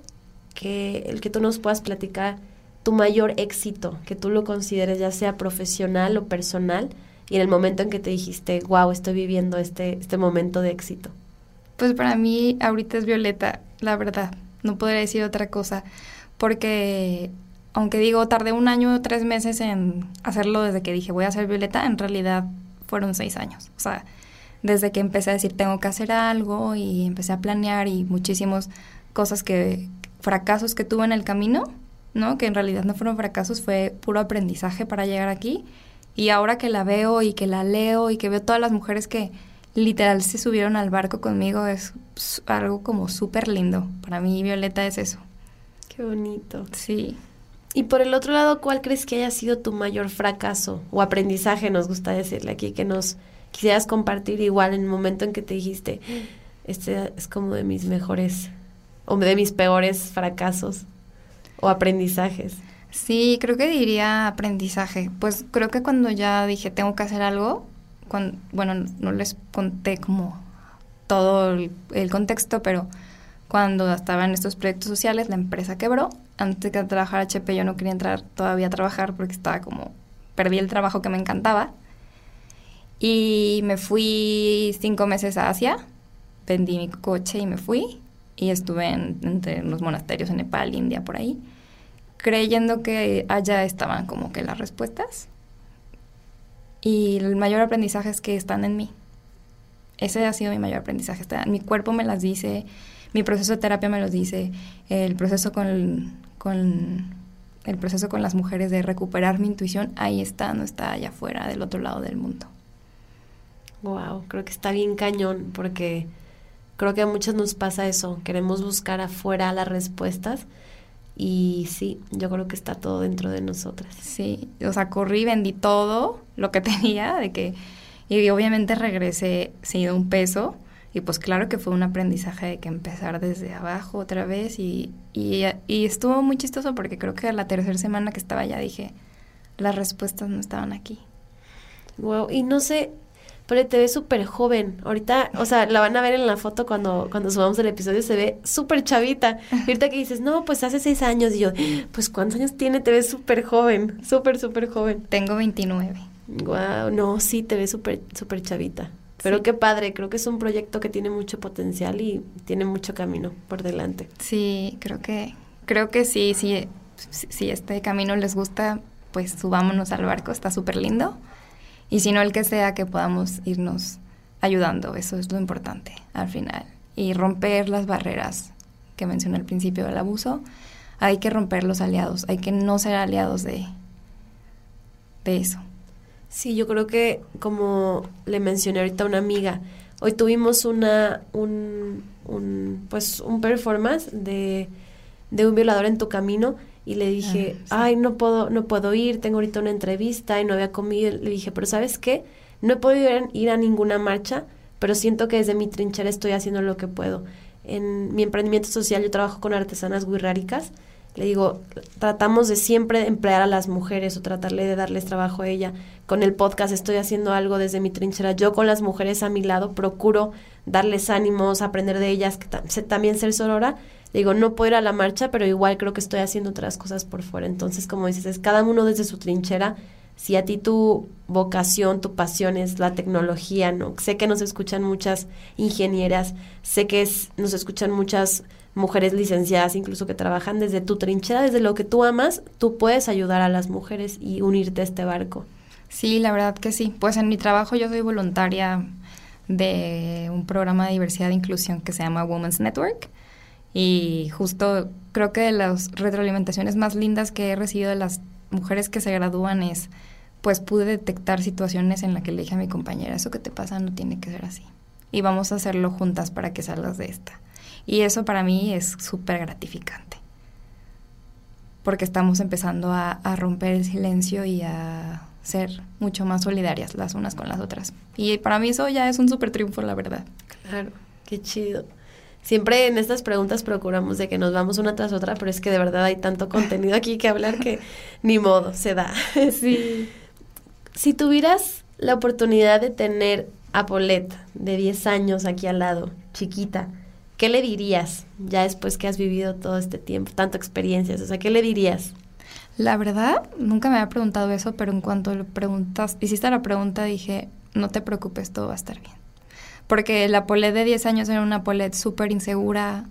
que el que tú nos puedas platicar tu mayor éxito, que tú lo consideres ya sea profesional o personal, y en el momento en que te dijiste, wow, estoy viviendo este, este momento de éxito? Pues para mí ahorita es Violeta, la verdad. No podría decir otra cosa, porque aunque digo, tardé un año o tres meses en hacerlo desde que dije voy a hacer Violeta, en realidad fueron seis años. O sea, desde que empecé a decir tengo que hacer algo y empecé a planear y muchísimas cosas que, fracasos que tuve en el camino, ¿no? Que en realidad no fueron fracasos, fue puro aprendizaje para llegar aquí. Y ahora que la veo y que la leo y que veo todas las mujeres que literal se subieron al barco conmigo, es algo como súper lindo. Para mí Violeta es eso. Qué bonito. Sí. Y por el otro lado, ¿cuál crees que haya sido tu mayor fracaso o aprendizaje, nos gusta decirle aquí, que nos quisieras compartir igual en el momento en que te dijiste, este es como de mis mejores o de mis peores fracasos o aprendizajes? Sí, creo que diría aprendizaje. Pues creo que cuando ya dije tengo que hacer algo, bueno, no les conté como todo el contexto, pero cuando estaba en estos proyectos sociales, la empresa quebró. Antes de trabajar HP yo no quería entrar todavía a trabajar porque estaba como, perdí el trabajo que me encantaba. Y me fui cinco meses a Asia, vendí mi coche y me fui. Y estuve en, entre los monasterios en Nepal, India, por ahí, creyendo que allá estaban como que las respuestas. Y el mayor aprendizaje es que están en mí. Ese ha sido mi mayor aprendizaje. Mi cuerpo me las dice, mi proceso de terapia me lo dice, el proceso con, con el proceso con las mujeres de recuperar mi intuición, ahí está, no está allá afuera, del otro lado del mundo. Wow, creo que está bien cañón, porque creo que a muchos nos pasa eso, queremos buscar afuera las respuestas y sí, yo creo que está todo dentro de nosotras. Sí, o sea, corrí, vendí todo lo que tenía, de que, y obviamente regresé sin un peso, y pues claro que fue un aprendizaje de que empezar desde abajo otra vez y, y, estuvo muy chistoso porque creo que la tercera semana que estaba ya dije, las respuestas no estaban aquí. Wow, y no sé, pero te ves súper joven. Ahorita, o sea, la van a ver en la foto cuando, cuando subamos el episodio, se ve súper chavita. Y ahorita que dices, no, pues hace seis años. Y yo, pues ¿cuántos años tiene? Te ves súper joven, súper, súper joven. Tengo 29. Wow, no, sí, te ves súper, súper chavita. Pero qué padre, creo que es un proyecto que tiene mucho potencial y tiene mucho camino por delante. Sí, creo que, creo que sí, sí, si este camino les gusta, pues subámonos al barco, está súper lindo. Y si no, el que sea, que podamos irnos ayudando, eso es lo importante al final. Y romper las barreras que mencioné al principio del abuso, hay que romper los aliados, hay que no ser aliados de, de eso. Sí, yo creo que como le mencioné ahorita a una amiga, hoy tuvimos una, un, un pues un performance de, de un violador en tu camino y le dije, ah, ay, no puedo, no puedo ir, tengo ahorita una entrevista y no había comido. Le dije, pero ¿sabes qué? No he podido ir, ir a ninguna marcha, pero siento que desde mi trinchera estoy haciendo lo que puedo. En mi emprendimiento social yo trabajo con artesanas guirráricas le digo, tratamos de siempre emplear a las mujeres o tratarle de darles trabajo a ella. Con el podcast estoy haciendo algo desde mi trinchera. Yo con las mujeres a mi lado procuro darles ánimos, aprender de ellas, que también ser sorora. Le digo, no puedo ir a la marcha, pero igual creo que estoy haciendo otras cosas por fuera. Entonces, como dices, es cada uno desde su trinchera. Si a ti tu vocación, tu pasión es la tecnología, ¿no? Sé que nos escuchan muchas ingenieras, sé que nos escuchan muchas mujeres licenciadas incluso que trabajan desde tu trinchera, desde lo que tú amas, tú puedes ayudar a las mujeres y unirte a este barco. Sí, la verdad que sí. Pues en mi trabajo yo soy voluntaria de un programa de diversidad e inclusión que se llama Women's Network y justo creo que de las retroalimentaciones más lindas que he recibido de las mujeres que se gradúan es pues pude detectar situaciones en las que le dije a mi compañera, eso que te pasa no tiene que ser así. Y vamos a hacerlo juntas para que salgas de esta. Y eso para mí es súper gratificante. Porque estamos empezando a, a, romper el silencio y a ser mucho más solidarias las unas con las otras. Y para mí eso ya es un súper triunfo, la verdad. Claro, qué chido. Siempre en estas preguntas procuramos de que nos vamos una tras otra, pero es que de verdad hay tanto contenido aquí que hablar que ni modo, se da. Sí. Si tuvieras la oportunidad de tener a Paulette de 10 años aquí al lado, chiquita, ¿qué le dirías ya después que has vivido todo este tiempo, tanto experiencias? O sea, ¿qué le dirías? La verdad, nunca me había preguntado eso, pero en cuanto le preguntas, hiciste la pregunta, dije, no te preocupes, todo va a estar bien. Porque la Polet de 10 años era una Polet súper insegura,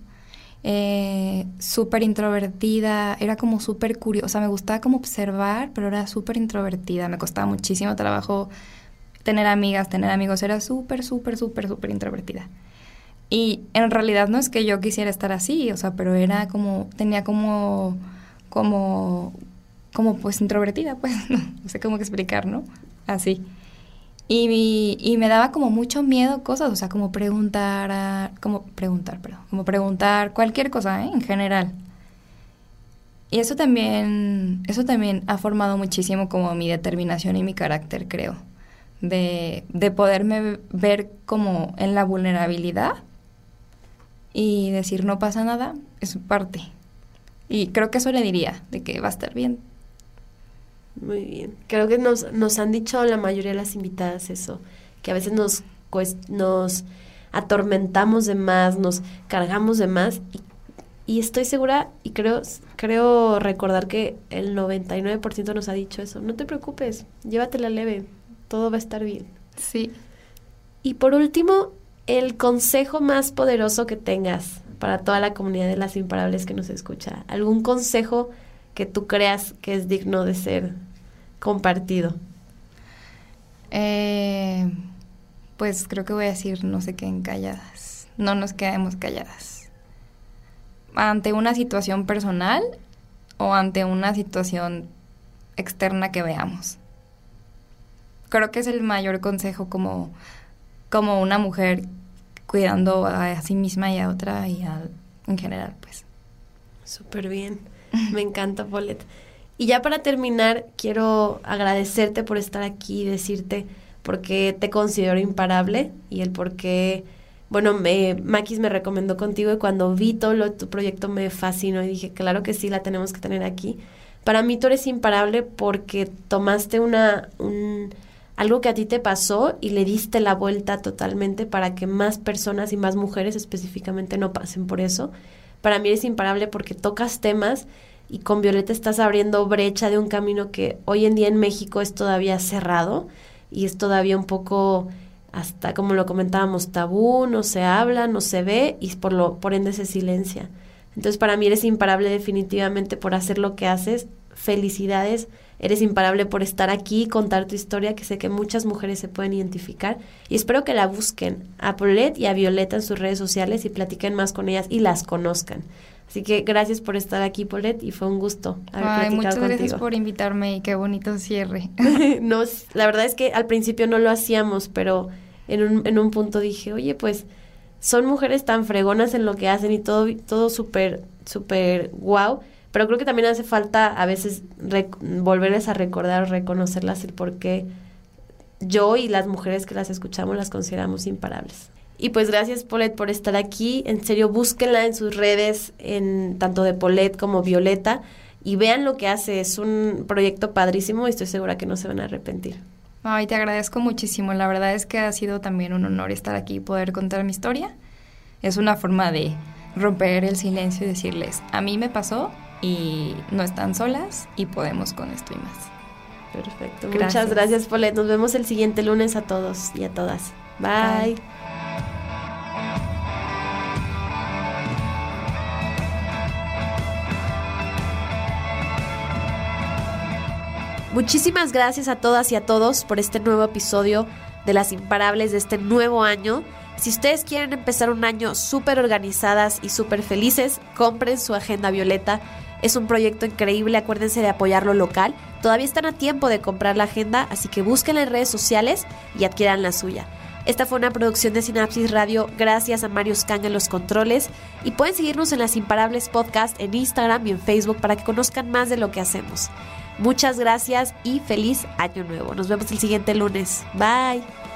eh, súper introvertida, era como súper curiosa, me gustaba como observar, pero era súper introvertida, me costaba muchísimo trabajo tener amigas, tener amigos, era súper, súper, súper, súper introvertida. Y en realidad no es que yo quisiera estar así, o sea, pero era como, tenía como, como, como pues introvertida, pues, no, sé cómo explicar, ¿no? Así. Y, y, me daba como mucho miedo cosas, o sea, como preguntar, como preguntar, perdón, como preguntar cualquier cosa, ¿eh? en general. Y eso también, eso también ha formado muchísimo como mi determinación y mi carácter, creo. De, de poderme ver como en la vulnerabilidad y decir no pasa nada es parte. Y creo que eso le diría, de que va a estar bien. Muy bien. Creo que nos, nos han dicho la mayoría de las invitadas eso, que a veces nos, nos atormentamos de más, nos cargamos de más y, y estoy segura y creo, creo recordar que el 99% nos ha dicho eso. No te preocupes, llévatela leve, todo va a estar bien. Sí. Y por último, el consejo más poderoso que tengas para toda la comunidad de las imparables que nos escucha. ¿Algún consejo que tú creas que es digno de ser compartido? Eh, pues creo que voy a decir no se queden calladas. No nos quedemos calladas. Ante una situación personal o ante una situación externa que veamos. Creo que es el mayor consejo como como una mujer cuidando a, sí misma y a otra y en general, pues. Súper bien. Me encanta, Paulette. Y ya para terminar, quiero agradecerte por estar aquí y decirte por qué te considero imparable y el por qué, bueno, me, me recomendó contigo y cuando vi todo lo, tu proyecto me fascinó y dije, claro que sí, la tenemos que tener aquí. Para mí tú eres imparable porque tomaste una, un, algo que a ti te pasó y le diste la vuelta totalmente para que más personas y más mujeres específicamente no pasen por eso. Para mí es imparable porque tocas temas y con Violeta estás abriendo brecha de un camino que hoy en día en México es todavía cerrado y es todavía un poco hasta como lo comentábamos tabú, no se habla, no se ve y por lo por ende se silencia. Entonces para mí eres imparable definitivamente por hacer lo que haces. Felicidades Eres imparable por estar aquí y contar tu historia, que sé que muchas mujeres se pueden identificar. Y espero que la busquen a Paulette y a Violeta en sus redes sociales y platiquen más con ellas y las conozcan. Así que gracias por estar aquí, Paulette, y fue un gusto haber Ay, muchas gracias por invitarme y qué bonito cierre. no, la verdad es que al principio no lo hacíamos, pero en un, en un punto dije, oye, pues son mujeres tan fregonas en lo que hacen y todo, todo súper, súper guau pero creo que también hace falta a veces volverles a recordar reconocerlas el por qué yo y las mujeres que las escuchamos las consideramos imparables. Y pues gracias Polet por estar aquí. En serio, búsquenla en sus redes, en tanto de Polet como Violeta, y vean lo que hace. Es un proyecto padrísimo y estoy segura que no se van a arrepentir. Ay, te agradezco muchísimo. La verdad es que ha sido también un honor estar aquí y poder contar mi historia. Es una forma de romper el silencio y decirles, a mí me pasó y no están solas y podemos con esto y más. Perfecto. Muchas gracias, Polet. Nos vemos el siguiente lunes a todos y a todas. Bye. Muchísimas gracias a todas y a todos por este nuevo episodio de Las Imparables de este nuevo año. Si ustedes quieren empezar un año súper organizadas y súper felices, compren su agenda violeta. Es un proyecto increíble, acuérdense de apoyarlo local. Todavía están a tiempo de comprar la agenda, así que búsquenla en redes sociales y adquieran la suya. Esta fue una producción de Sinapsis Radio gracias a Mario Scan en los controles y pueden seguirnos en las Imparables Podcast en Instagram y en Facebook para que conozcan más de lo que hacemos. Muchas gracias y feliz año nuevo. Nos vemos el siguiente lunes. Bye.